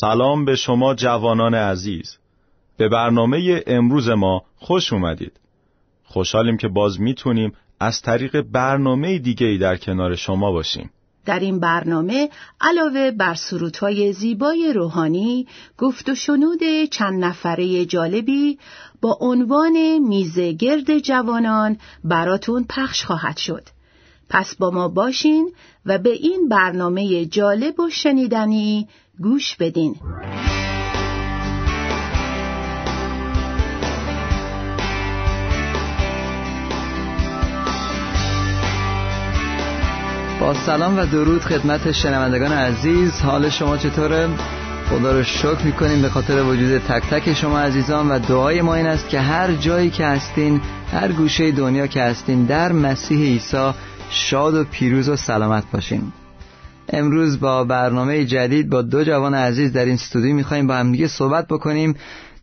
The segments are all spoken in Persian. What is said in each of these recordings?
سلام به شما جوانان عزیز. به برنامه امروز ما خوش اومدید. خوشحالیم که باز می‌تونیم از طریق برنامه دیگه ای در کنار شما باشیم. در این برنامه علاوه بر سرودهای زیبای روحانی گفت و شنود چند نفره جالبی با عنوان میزه گرد جوانان براتون پخش خواهد شد. پس با ما باشین و به این برنامه جالب و شنیدنی گوش بدین. با سلام و درود خدمت شنوندگان عزیز. حال شما چطوره؟ خدا رو شکر می‌کنیم به خاطر وجود تک تک شما عزیزان و دعای ما این است که هر جایی که هستین هر گوشه دنیا که هستین در مسیح عیسی شاد و پیروز و سلامت باشین. امروز با برنامه جدید با دو جوان عزیز در این استودیو می‌خوایم با هم دیگه صحبت بکنیم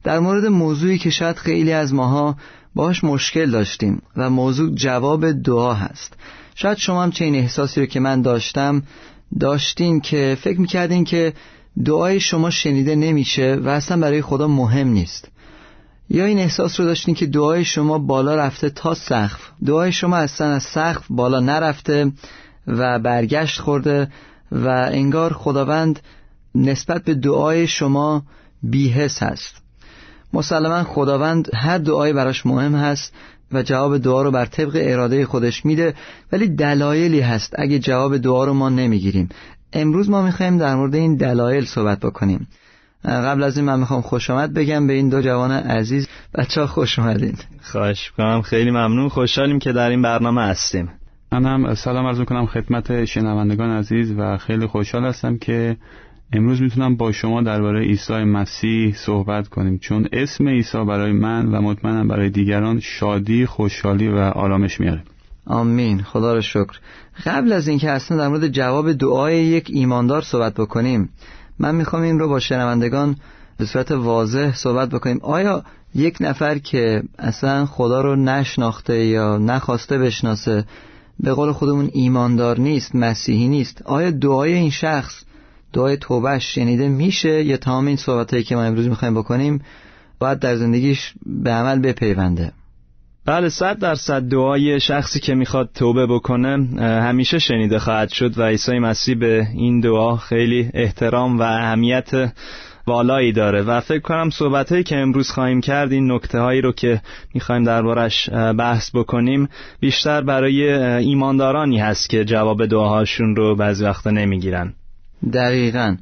در مورد موضوعی که شاید خیلی از ماها باش مشکل داشتیم و موضوع جواب دعا هست. شاید شما هم چه احساسی رو که من داشتم داشتین که فکر می‌کردین که دعای شما شنیده نمیشه و اصلا برای خدا مهم نیست. یا این احساس رو داشتین که دعای شما بالا رفته تا سقف. دعای شما اصلا از سقف بالا نرفته و برگشت خورده و انگار خداوند نسبت به دعای شما بیهس هست. مسلما خداوند هر دعای براش مهم هست و جواب دعا رو بر طبق اراده خودش میده ولی دلایلی هست اگه جواب دعا رو ما نمی‌گیریم. امروز ما می‌خوایم در مورد این دلایل صحبت بکنیم. قبل از این من می‌خوام خوش آمد بگم به این دو جوان عزیز بچه ها خوش اومدین. خواهش کنم خیلی ممنون. خوشحالیم که در این برنامه هستیم. من هم سلام عرض کنم خدمت شنوندگان عزیز و خیلی خوشحال هستم که امروز می‌تونم با شما درباره عیسی مسیح صحبت کنیم. چون اسم عیسی برای من و مطمئنم برای دیگران شادی، خوشحالی و آرامش میاره آمین. خدا رو شکر. قبل از اینکه اصلا در مورد جواب دعای یک ایماندار صحبت بکنیم من می‌خوام این رو با شنوندگان به صورت واضح صحبت بکنیم. آیا یک نفر که اصلا خدا رو نشناخته یا نخواسته بشناسه به قول خودمون ایماندار نیست مسیحی نیست. آیا دعای این شخص دعای توبهش شنیده میشه؟ یا تمام این صحبتهایی که ما امروز می‌خوایم بکنیم باید در زندگیش به عمل بپیونده. بله صد درصد دعای شخصی که می‌خواد توبه بکنه همیشه شنیده خواهد شد و عیسی مسیح به این دعا خیلی احترام و اهمیت والایی داره و فکر کنم صحبت که امروز خواهیم کرد این نکته هایی رو که می‌خوایم دربارش بحث بکنیم بیشتر برای ایماندارانی هست که جواب دعاهاشون رو بعضی وقتا نمی‌گیرن. دقیقا.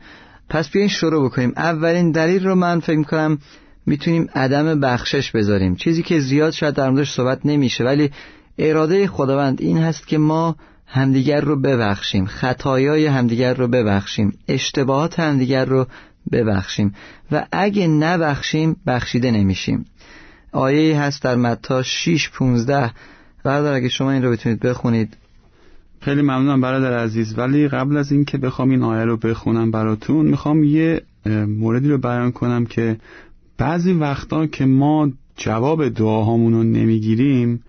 پس بیاین شروع بکنیم. اولین دلیل رو من فکر می‌کنم می‌تونیم عدم بخشش بذاریم. چیزی که زیاد شاید در موردش صحبت نمیشه ولی اراده خداوند این هست که ما همدیگر رو ببخشیم. خطایای همدیگر رو ببخشیم. اشتباهات همدیگر رو ببخشیم. و اگه نبخشیم بخشیده نمیشیم. آیه هست در متا 6 15 برادر اگه شما این رو بتونید بخونید. خیلی ممنونم برادر عزیز. ولی قبل از اینکه بخوام این آیه رو بخونم براتون می‌خوام یه موردی رو بیان کنم که بعضی وقتا که ما جواب دعاهامون رو نمی‌گیریم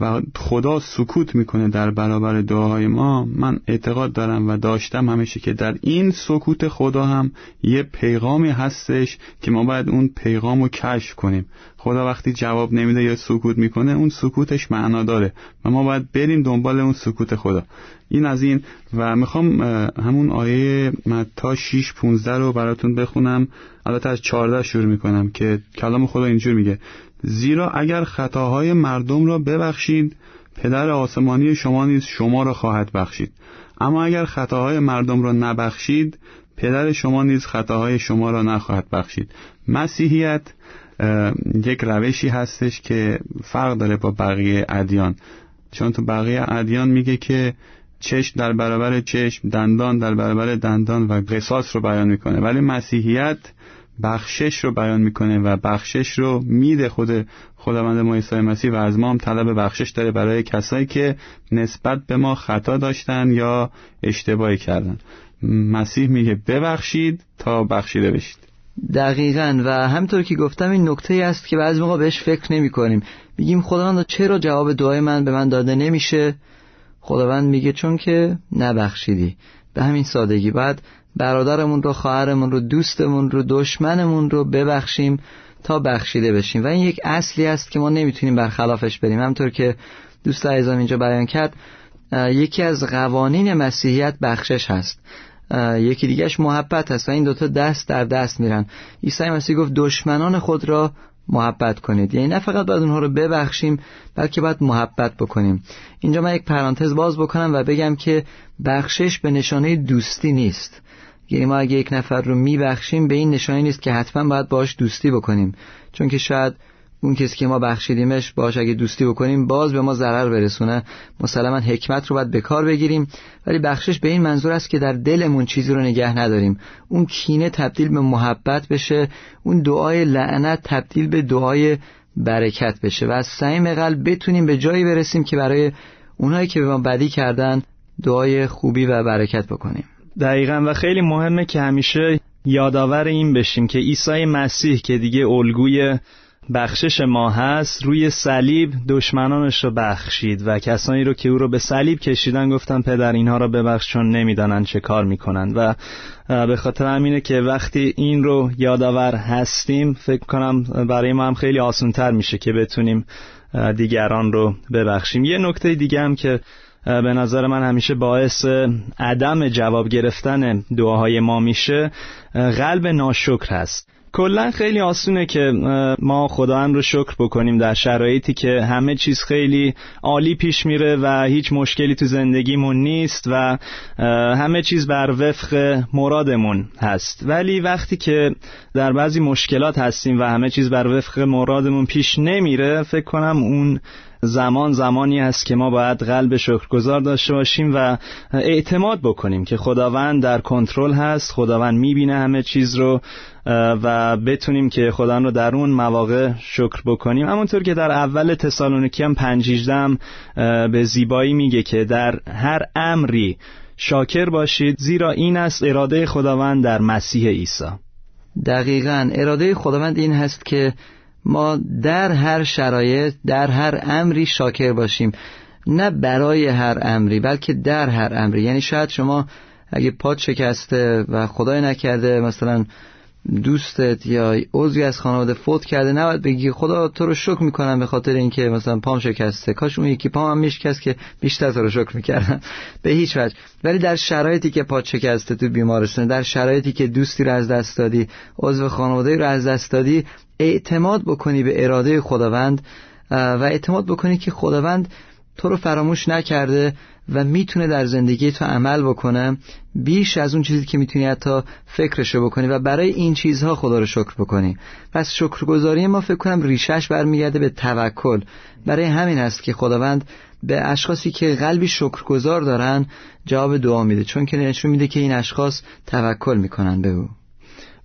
و خدا سکوت می‌کنه در برابر دعاهای ما. من اعتقاد دارم و داشتم همیشه که در این سکوت خدا هم یه پیغامی هستش که ما باید اون پیغام رو کشف کنیم. خدا وقتی جواب نمیده یا سکوت می‌کنه اون سکوتش معنا داره و ما باید بریم دنبال اون سکوت خدا. این از این و می‌خوام همون آیه متا 6 15 رو براتون بخونم. البته از 14 شروع می‌کنم که کلام خدا اینجور میگه. زیرا اگر خطاهای مردم را ببخشید پدر آسمانی شما نیز شما را خواهد بخشید. اما اگر خطاهای مردم را نبخشید پدر شما نیز خطاهای شما را نخواهد بخشید. مسیحیت یک روشی هستش که فرق داره با بقیه ادیان. چون تو بقیه ادیان میگه که چشم در برابر چشم دندان در برابر دندان و قصاص رو بیان می‌کنه. ولی مسیحیت بخشش رو بیان می‌کنه و بخشش رو میده خود خداوند ما عیسی مسیح و از ما هم طلب بخشش داره برای کسایی که نسبت به ما خطا داشتن یا اشتباهی کردن. مسیح میگه ببخشید تا بخشیده بشید. دقیقا و همطور که گفتم این نکته است که بعضی موقع بهش فکر نمی کنیم میگیم خداوند چرا جواب دعای من به من داده نمیشه؟ خداوند میگه چون که نبخشیدی. به همین سادگی. بعد برادرمون رو خواهرمون رو دوستمون رو دشمنمون رو ببخشیم تا بخشیده بشیم. و این یک اصلی است که ما نمی‌تونیم برخلافش بریم. همطور که دوست عزیزم اینجا بیان کرد یکی از قوانین مسیحیت بخشش هست. یکی دیگهش محبت هست و این دوتا دست در دست میرن. عیسی مسیح گفت دشمنان خود را محبت کنید. یعنی نه فقط باید اونها رو ببخشیم بلکه باید محبت بکنیم. اینجا من یک پرانتز باز بکنم و بگم که بخشش به نشانه دوستی نیست. یعنی ما اگه یک نفر رو میبخشیم به این نشانه نیست که حتما باید باش دوستی بکنیم. چون که شاید اون کسی که ما بخشیدیمش باش اگه دوستی بکنیم باز به ما ضرر برسونه. مسلما حکمت رو باید به کار بگیریم. ولی بخشش به این منظور است که در دلمون چیزی رو نگه نداریم. اون کینه تبدیل به محبت بشه اون دعای لعنت تبدیل به دعای برکت بشه. و از صمیم قلب بتونیم به جایی برسیم که برای اونایی که به ما بدی کردن دعای خوبی و برکت بکنیم. دقیقا. و خیلی مهمه که همیشه یادآور این بشیم که عیسی مسیح که دیگه الگوی بخشش ما هست روی صلیب دشمنانش رو بخشید و کسانی رو که او رو به صلیب کشیدن گفتن پدر اینها رو ببخش چون نمی‌دانن چه کار می‌کنن. و به خاطر همینه که وقتی این رو یادآور هستیم فکر کنم برای ما هم خیلی آسانتر میشه که بتونیم دیگران رو ببخشیم. یه نکته دیگه هم که به نظر من همیشه باعث عدم جواب گرفتن دعاهای ما میشه. قلب ناشکر هست. کلا خیلی آسونه که ما خدا هم رو شکر بکنیم در شرایطی که همه چیز خیلی عالی پیش میره و هیچ مشکلی تو زندگیمون نیست و همه چیز بر وفق مرادمون هست. ولی وقتی که در بعضی مشکلات هستیم و همه چیز بر وفق مرادمون پیش نمیره فکر کنم اون زمان زمانی است که ما باید قلب شکرگزار داشته باشیم و اعتماد بکنیم که خداوند در کنترل هست خداوند می‌بینه همه چیز رو و بتونیم که خدا رو در اون مواقع شکر بکنیم. همونطور که در اول تسالونیکی هم پنجیجدم به زیبایی میگه که در هر امری شاکر باشید زیرا این است اراده خداوند در مسیح عیسی. دقیقا. اراده خداوند این هست که ما در هر شرایط در هر امری شاکر باشیم. نه برای هر امری بلکه در هر امری. یعنی شاید شما اگه پاد شکسته و خدای نکرده مثلا دوستت یا عضوی از خانواده فوت کرده نباید بگی خدا تو رو شکر می‌کنم به خاطر اینکه مثلا پام شکسته. کاش اون یکی پام هم میشکست که بیشتر تو رو شکر می‌کردم. به هیچ وجه. ولی در شرایطی که پاد شکسته تو بیمارستان در شرایطی که دوستی رو از دست دادی عضو خانواده رو از دست دادی اعتماد بکنی به اراده خداوند و اعتماد بکنی که خداوند تو رو فراموش نکرده و می‌تونه در زندگی تو عمل بکنه. بیش از اون چیزی که می‌تونی حتی فکرشو بکنی و برای این چیزها خدا رو شکر بکنی. پس شکرگزاری ما فکر کنم ریشش برمیگرده به توکل. برای همین است که خداوند به اشخاصی که قلبی شکرگزار دارن جواب دعا میده. چون که نشون میده که این اشخاص توکل می‌کنن به او.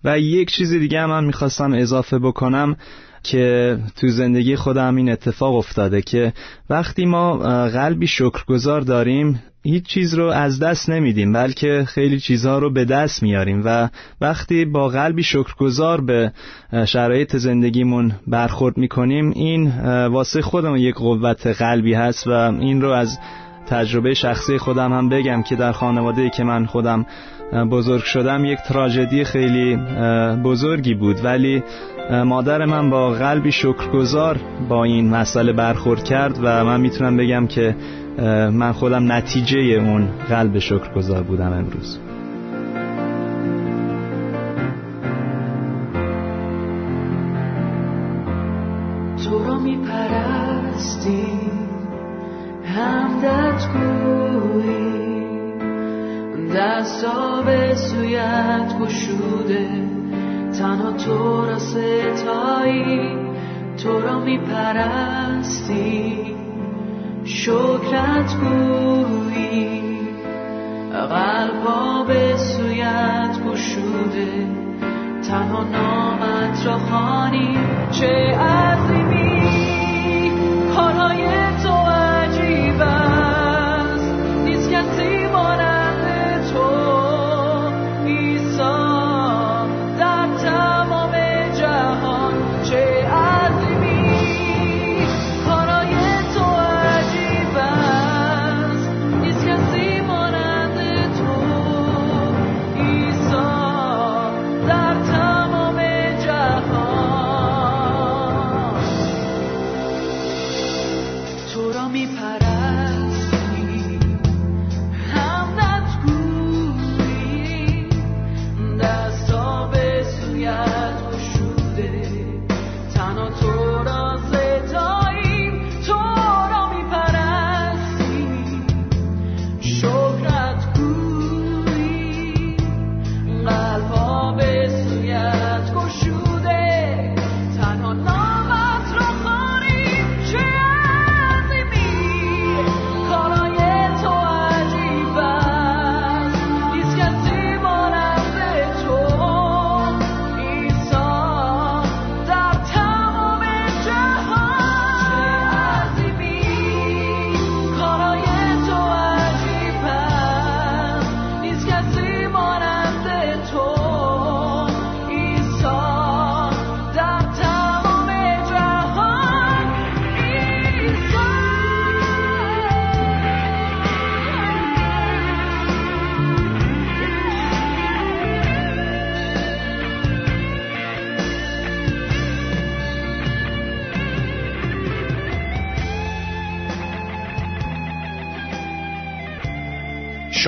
و یک چیز دیگه هم من می‌خواستم اضافه بکنم. که تو زندگی خودم این اتفاق افتاده که وقتی ما قلبی شکرگزار داریم هیچ چیز رو از دست نمیدیم بلکه خیلی چیزها رو به دست میاریم و وقتی با قلبی شکرگزار به شرایط زندگیمون برخورد می‌کنیم این واسه خودمون یک قوت قلبی هست و این رو از تجربه شخصی خودم هم بگم که در خانواده که من خودم بزرگ شدم یک تراژدی خیلی بزرگی بود. ولی مادر من با قلبی شکرگزار با این مسئله برخورد کرد و من می‌تونم بگم که من خودم نتیجه اون قلب شکرگزار بودم امروز. دستا به سویت گشوده. تنها تو را ستایی تو را میپرستی. شکرت گویی قلبا به سویت گشوده. تنها نامت را خانی چه کارهای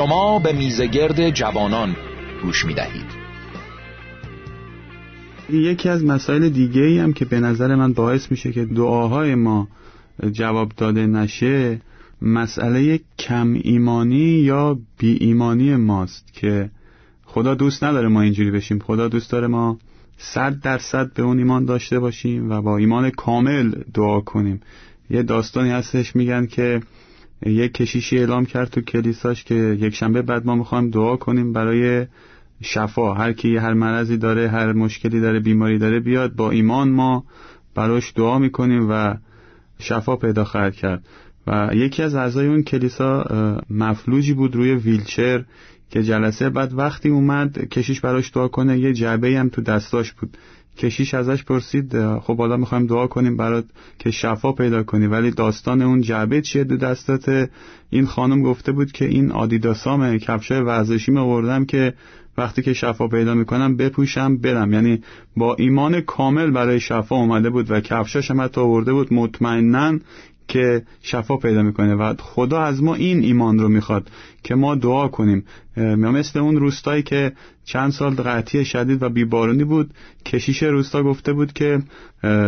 شما به میزگرد جوانان گوش می دهید یکی از مسائل دیگه ای هم که به نظر من باعث میشه که دعاهای ما جواب داده نشه مسئله کم ایمانی یا بی ایمانی ماست که خدا دوست نداره ما اینجوری بشیم. خدا دوست داره ما صد درصد به اون ایمان داشته باشیم و با ایمان کامل دعا کنیم. یه داستانی هستش میگن که یک کشیشی اعلام کرد تو کلیساش که یک شنبه بعد ما می‌خوایم دعا کنیم برای شفا. هر کی هر مرضی داره هر مشکلی داره بیماری داره بیاد با ایمان ما براش دعا می‌کنیم و شفا پیدا خواهد کرد. و یکی از اعضای اون کلیسا مفلوجی بود روی ویلچر که جلسه بعد وقتی اومد کشیش براش دعا کنه. یه جعبه هم تو دستاش بود. کشیش ازش پرسید خب حالا می‌خوایم دعا کنیم برات که شفا پیدا کنی ولی داستان اون جعبه چیه دو دستات این خانم گفته بود که این آدیداسامه کفشای ورزشی آوردم که وقتی که شفا پیدا می‌کنم بپوشم برم. یعنی با ایمان کامل برای شفا اومده بود و کفشاش هم آورده بود. مطمئنا که شفا پیدا می‌کنه و خدا از ما این ایمان رو می‌خواد که ما دعا کنیم. مثل اون روستایی که چند سال قطعی شدید و بیبارونی بود کشیش روستا گفته بود که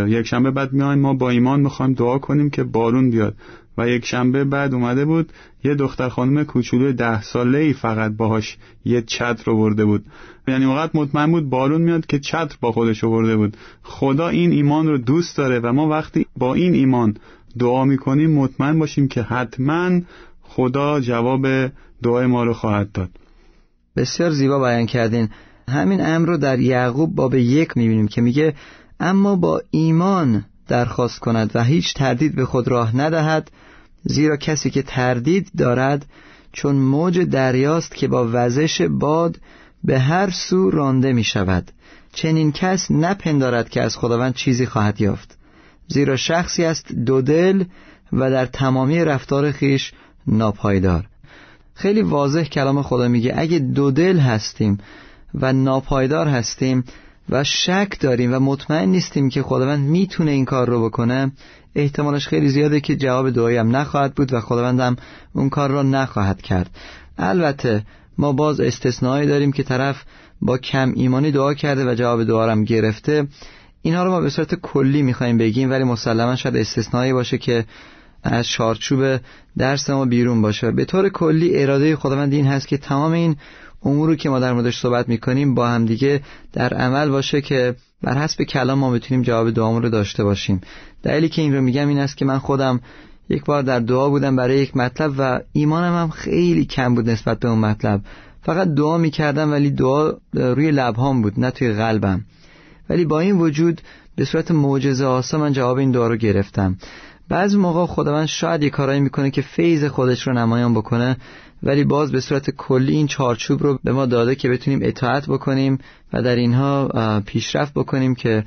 یک شنبه بعد میایم ما با ایمان می‌خوایم دعا کنیم که بارون بیاد. و یک شنبه بعد اومده بود یه دختر خانم کوچولو ده ساله ای فقط باهاش یه چتر رو برده بود. یعنی وقت مطمئن بود بارون میاد که چتر با خودش برده بود. خدا این ایمان رو دوست داره و ما وقتی با این ایمان دعا می‌کنیم مطمئن باشیم که حتما خدا جواب دعای ما رو خواهد داد. بسیار زیبا بیان کردین. همین امر رو در یعقوب باب یک می‌بینیم که میگه اما با ایمان درخواست کند و هیچ تردید به خود راه ندهد زیرا کسی که تردید دارد چون موج دریاست که با وزش باد به هر سو رانده می شود چنین کس نپندارد که از خداوند چیزی خواهد یافت. زیرا شخصی است دو دل و در تمامی رفتار خیش ناپایدار. خیلی واضح کلام خدا میگه اگه دو دل هستیم و ناپایدار هستیم و شک داریم و مطمئن نیستیم که خداوند می‌تونه این کار رو بکنه احتمالش خیلی زیاده که جواب دعایی هم نخواهد بود و خداوند هم اون کار را نخواهد کرد. البته ما باز استثنایی داریم که طرف با کم ایمانی دعا کرده و جواب دعا هم گرفته. اینها رو ما به صورت کلی می‌خوایم بگیم ولی مسلما شاید استثنایی باشه که از چارچوب درس ما بیرون باشه. به طور کلی اراده خداوند این هست که تمام این اموری که ما در موردش صحبت می‌کنیم با همدیگه در عمل باشه که بر حسب کلام ما بتونیم جواب دعامون رو داشته باشیم. دلیلی که این رو میگم این است که من خودم یک بار در دعا بودم برای یک مطلب و ایمانم هم خیلی کم بود نسبت به اون مطلب. فقط دعا می‌کردم ولی دعا روی لبهام بود نه توی قلبم. ولی با این وجود به صورت معجزه آسا من جواب این دعا رو گرفتم. بعض موقع خداوند شاید یه کارایی می‌کنه که فیض خودش رو نمایان بکنه ولی باز به صورت کلی این چارچوب رو به ما داده که بتونیم اطاعت بکنیم و در اینها پیشرفت بکنیم که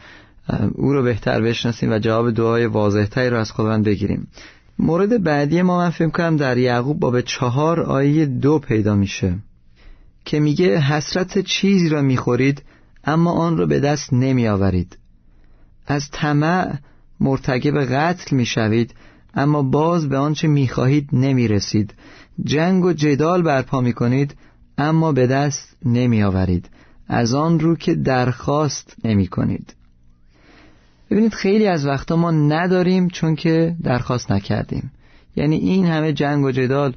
او رو بهتر بشناسیم و جواب دعای واضحتری رو از خداوند بگیریم. مورد بعدی ما من فکر کنم در یعقوب باب چهار آیه دو پیدا میشه که میگه حسرت چیزی را می‌خورید اما آن را به دست نمی آورید از طمع مرتکب قتل می‌شوید اما باز به آنچه می‌خواهید نمی‌رسید. جنگ و جدال برپا می کنید اما به دست نمی آورید از آن رو که درخواست نمی کنید ببینید خیلی از وقتا ما نداریم چون که درخواست نکردیم. یعنی این همه جنگ و جدال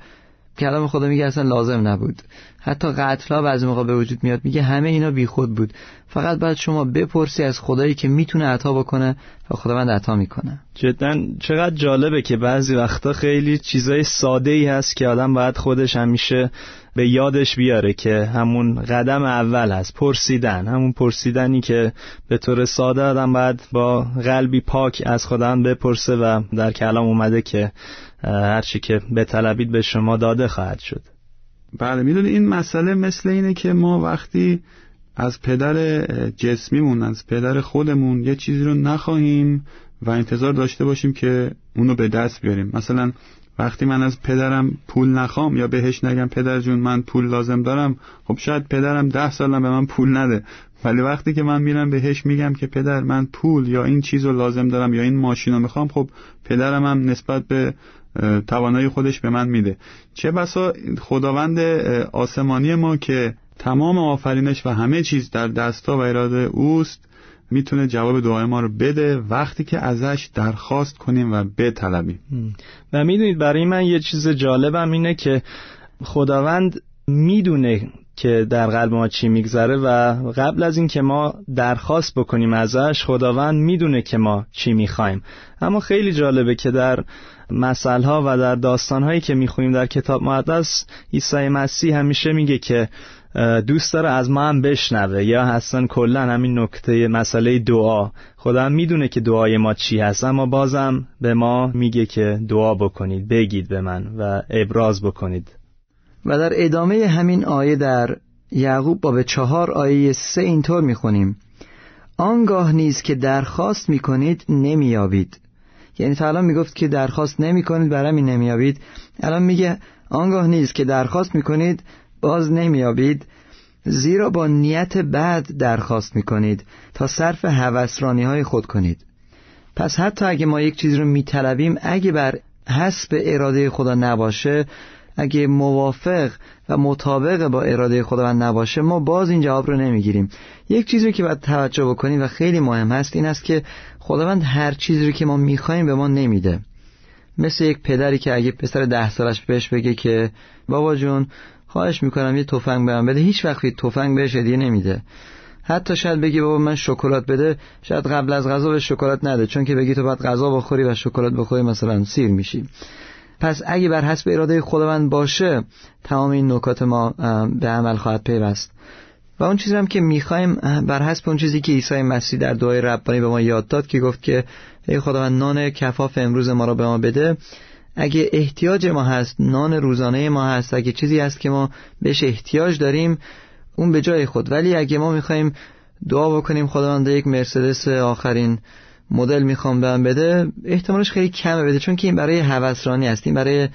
کلام خدا میگه اصلا لازم نبود. حتی قتل ها بعضی موقع به وجود میاد. میگه همه اینا بیخود بود. فقط باید شما بپرسی از خدایی که می‌تونه عطا بکنه و خداوند عطا می‌کنه. جدا چقدر جالبه که بعضی وقتا خیلی چیزای ساده ای هست که آدم باید خودش همیشه به یادش بیاره که همون قدم اول هست پرسیدن. همون پرسیدنی که به طور ساده آدم باید با قلبی پاک از خداوند بپرسه و در کلام اومده که هرچی که به طلبید به شما داده خواهد شد. بله می‌دونی این مسئله مثل اینه که ما وقتی از پدر جسمیمون از پدر خودمون یه چیزی رو نخواهیم و انتظار داشته باشیم که اونو به دست بیاریم. مثلا وقتی من از پدرم پول نخوام یا بهش نگم پدر جون من پول لازم دارم خب شاید پدرم ده سالم به من پول نده. ولی وقتی که من میرم بهش میگم که پدر من پول یا این چیز رو لازم دارم یا این ماشین رو می‌خوام خب پدرم هم نسبت به توانایی خودش به من میده. چه بسا خداوند آسمانی ما که تمام آفرینش و همه چیز در دستا و اراده اوست می‌تونه جواب دعای ما رو بده وقتی که ازش درخواست کنیم و بطلبیم. و می‌دونید برای من یه چیز جالبم اینه که خداوند می‌دونه که در قلب ما چی میگذره و قبل از اینکه ما درخواست بکنیم ازش خداوند می‌دونه که ما چی می‌خوایم. اما خیلی جالبه که در مسئله و در داستان هایی که میخویم در کتاب مقدس عیسی مسیح همیشه میگه که دوست داره از ما هم بشنوه. یا اصلا کلا همین نکته مسئله دعا. خدا هم می‌دونه که دعای ما چی هست اما بازم به ما میگه که دعا بکنید بگید به من و ابراز بکنید. و در ادامه همین آیه در یعقوب باب چهار آیه سه اینطور می‌خونیم. آنگاه نیز که درخواست می‌کنید نمیابید یعنی تا الان می‌گفت که درخواست نمی‌کنید برای همین نمیابید الان میگه آنگاه نیز که درخواست می‌کنید باز نمیابید زیرا با نیت بد درخواست می‌کنید تا صرف هوسرانی های خود کنید. پس حتی اگه ما یک چیز رو میطلبیم اگه بر حسب اراده خدا نباشه اگه موافق و مطابق با اراده خداوند نباشه ما باز این جواب رو نمی‌گیریم. یک چیزی که باید توجه بکنیم و خیلی مهم هست این است که خداوند هر چیزی رو که ما می‌خوایم به ما نمیده. مثل یک پدری که اگه پسر ده سالش بهش بگه که بابا جون خواهش می‌کنم یه تفنگ به من بده. هیچ وقت تفنگ بهش هدیه نمیده. حتی شاید بگی بابا من شکلات بده. شاید قبل از غذا به شکلات نده چون که بگی تو باید غذا بخوری و شکلات بخوری مثلا سیر میشی. پس اگه بر حسب اراده خداوند باشه تمام این نکات ما به عمل خواهد پیوست. و اون چیزی هم که می‌خوایم بر حسب اون چیزی که عیسی مسیح در دعای ربانی به ما یاد داد که گفت که ای خداوند نان کفاف امروز ما را به ما بده. اگه احتیاج ما هست نان روزانه ما هست اگه چیزی هست که ما بهش احتیاج داریم اون به جای خود. ولی اگه ما می‌خوایم دعا بکنیم خداوند یک مرسدس آخرین مدل می‌خوام بهم بده احتمالش خیلی کمه بده چون که این برای هوسرانی است این برای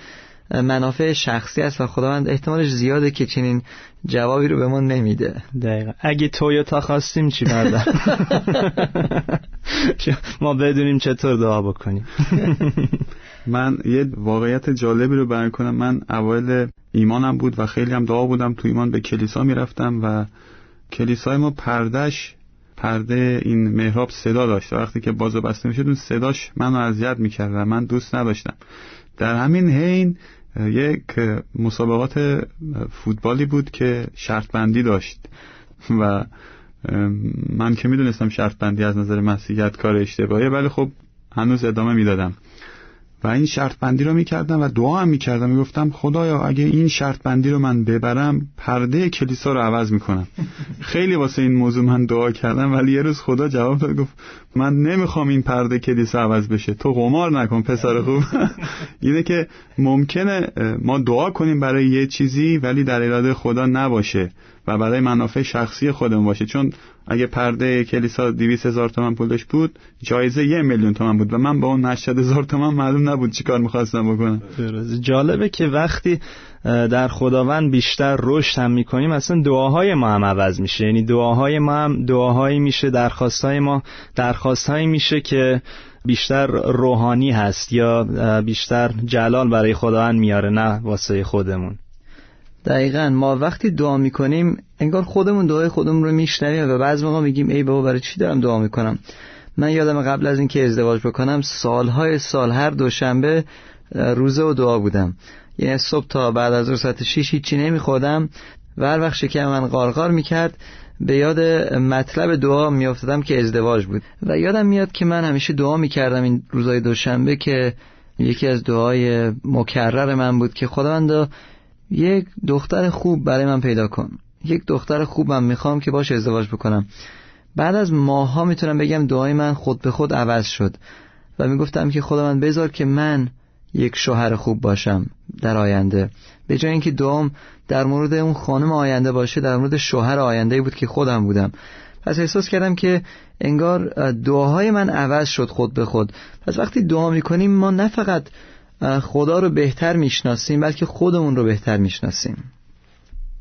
منافع شخصی است و خداوند احتمالش زیاده که چنین جوابی رو به ما نمیده. دقیقا. اگه تویوتا خواستیم چی بردم ما بدونیم چطور دعا بکنیم. من یه واقعیت جالبی رو بیان کنم. من اوایل ایمانم بود و خیلی هم دعا بودم. تو ایمان به کلیسا می‌رفتم و کلیسای ما پردش پرده این محراب صدا داشت. وقتی که بازو بسته می‌شد اون صداش منو اذیت می‌کرد و من دوست نداشتم. در همین حین یک مسابقات فوتبالی بود که شرط بندی داشت. و من که می‌دونستم شرط بندی از نظر مسیحیت کار اشتباهیه ولی خب هنوز ادامه می‌دادم. و این شرط بندی رو می‌کردم و دعا هم می‌کردم. می‌گفتم خدایا اگه این شرط بندی رو من ببرم پرده کلیسا رو عوض می‌کنم. خیلی واسه این موضوع من دعا کردم ولی یه روز خدا جواب داد گفت من نمی‌خوام این پرده کلیسا عوض بشه. تو قمار نکن پسر خوب. اینه که ممکنه ما دعا کنیم برای یه چیزی ولی در اراده خدا نباشه. و برای منافع شخصی خودمون باشه. چون اگه پرده کلیسا 200 هزار تومن پولش بود جایزه یه میلیون تومن بود و من با اون 80 هزار تومن معلوم نبود چیکار می‌خواستم بکنم. جالبه که وقتی در خداوند بیشتر رشد هم می‌کنیم اصلا دعاهای ما هم عوض میشه. یعنی دعاهای ما هم دعاهایی میشه درخواستهای ما درخواستهایی میشه که بیشتر روحانی هست یا بیشتر جلال برای خداوند میاره نه واسه خودمون. دقیقا ما وقتی دعا می‌کنیم انگار خودمون دعای خودمون رو میشنویم و بعض موقع میگیم ای بابا برای چی دارم دعا می‌کنم؟ من یادم قبل از اینکه ازدواج بکنم سالهای سال هر دوشنبه روزه و دعا بودم. یعنی صبح تا بعد از ساعت 6 هیچی نمیخوردم. و هر وقت شکم من قارقار می‌کرد به یاد مطلب دعا میافتادم که ازدواج بود. و یادم میاد که من همیشه دعا می‌کردم این روزای دوشنبه که یکی از دعای مکرر من بود که خداوندا یک دختر خوب برای من پیدا کن. یک دختر خوبم می‌خوام که باش ازدواج بکنم. بعد از ماها می‌تونم بگم دعای من خود به خود عوض شد و می‌گفتم که خدا من بذار که من یک شوهر خوب باشم در آینده. به جای اینکه دعام در مورد اون خانم آینده باشه در مورد شوهر آینده بود که خودم بودم. پس احساس کردم که انگار دعاهای من عوض شد خود به خود. پس وقتی دعا می‌کنیم ما نه فقط خدا رو بهتر می‌شناسیم بلکه خودمون رو بهتر می‌شناسیم.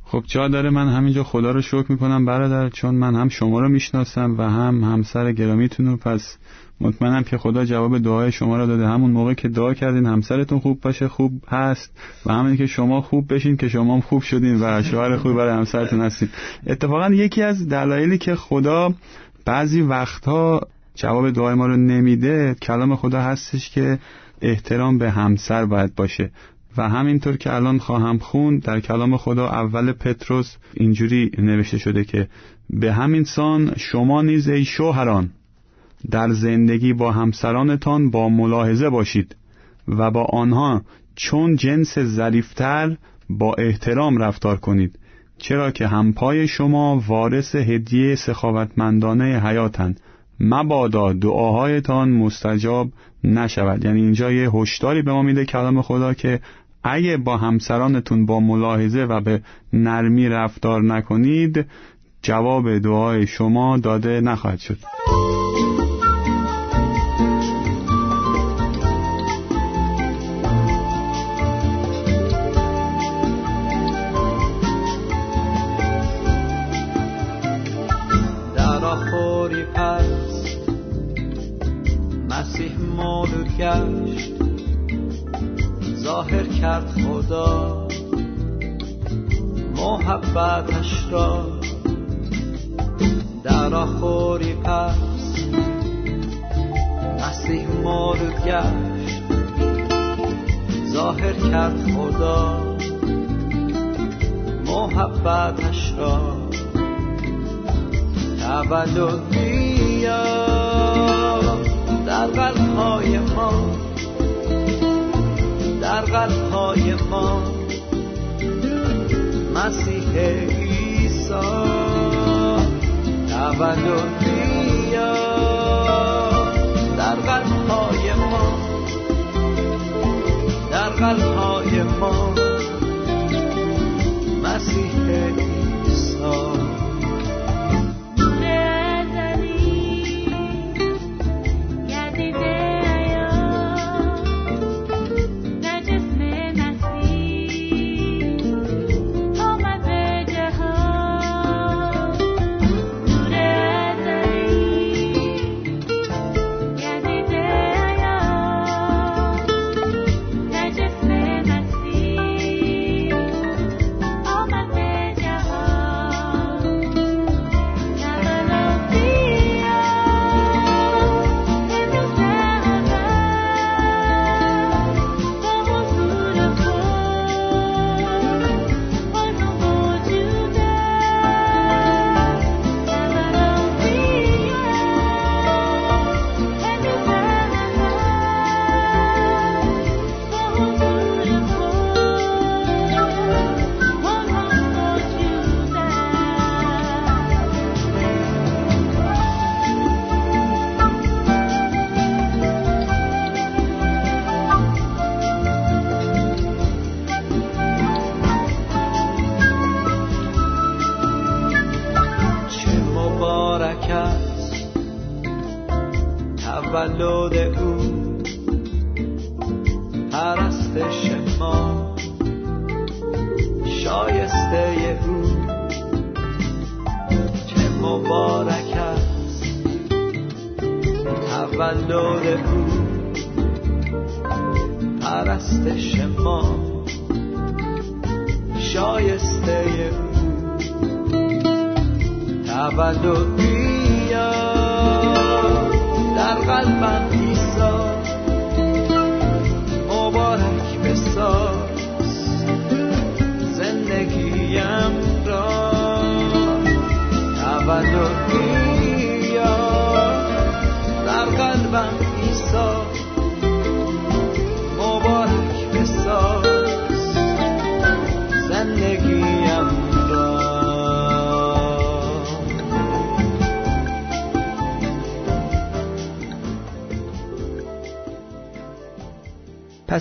خب جا داره من همینجا خدا رو شکر می‌کنم برادر چون من هم شما رو می‌شناسم و هم همسر گرامیتون رو. پس مطمئنم که خدا جواب دعای شما رو داده. همون موقع که دعا کردین همسرتون خوب باشه خوب هست. و همین که شما خوب بشین که شما هم خوب شدین و شوهر خوبی برای همسرتون هستین. اتفاقا یکی از دلایلی که خدا بعضی وقتها جواب دعای ما رو نمیده کلام خدا هستش که احترام به همسر باید باشه. و همینطور که الان خواهم خون در کلام خدا اول پتروس اینجوری نوشته شده که به همین سان شما نیز ای شوهران در زندگی با همسرانتان با ملاحظه باشید و با آنها چون جنس ظریفتر با احترام رفتار کنید چرا که همپای شما وارث هدیه سخاوتمندانه حیاتند. مبادا دعاهایتان مستجاب نشود. یعنی اینجا یه هشداری به ما میده کلام خدا که اگه با همسرانتون با ملاحظه و به نرمی رفتار نکنید جواب دعای شما داده نخواهد شد. محبتش را در آخوری پس مسیح مولود گشت ظاهر کرد خدا. محبتش را تولد بیا در قلب های ما در قلب های ما. مسیح عیسی. تولد بیا در قلب های ما. در قلب های ما. مسیح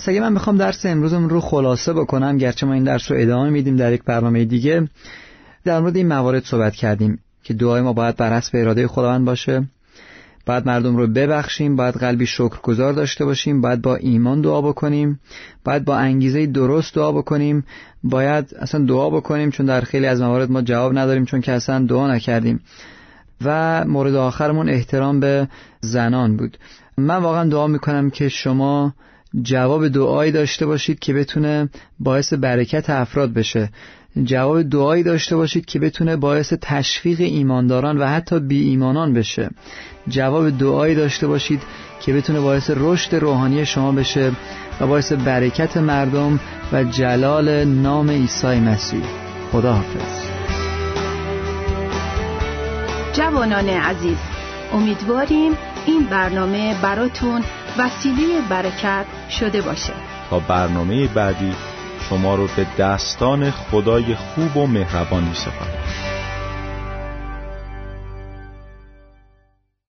پس اگه من می‌خوام درس امروزم رو خلاصه بکنم گرچه ما این درس رو ادامه میدیم در یک برنامه دیگه در مورد این موارد صحبت کردیم که دعای ما باید بر حسب اراده خداوند باشه. باید مردم رو ببخشیم باید قلبی شکرگزار داشته باشیم باید با ایمان دعا بکنیم باید با انگیزه درست دعا بکنیم باید اصلا دعا بکنیم چون در خیلی از موارد ما جواب نداریم چون که اصلا دعا نکردیم. و مورد آخرمون احترام به زنان بود. من واقعا دعا می‌کنم که شما جواب دعایی داشته باشید که بتونه باعث برکت افراد بشه. جواب دعایی داشته باشید که بتونه باعث تشویق ایمانداران و حتی بی ایمانان بشه. جواب دعایی داشته باشید که بتونه باعث رشد روحانی شما بشه و باعث برکت مردم و جلال نام عیسی مسیح. خدا حافظ جوانان عزیز امیدواریم این برنامه براتون وسیله برکت شده باشه. تا برنامه بعدی شما رو به دستان خدای خوب و مهربان می سپارم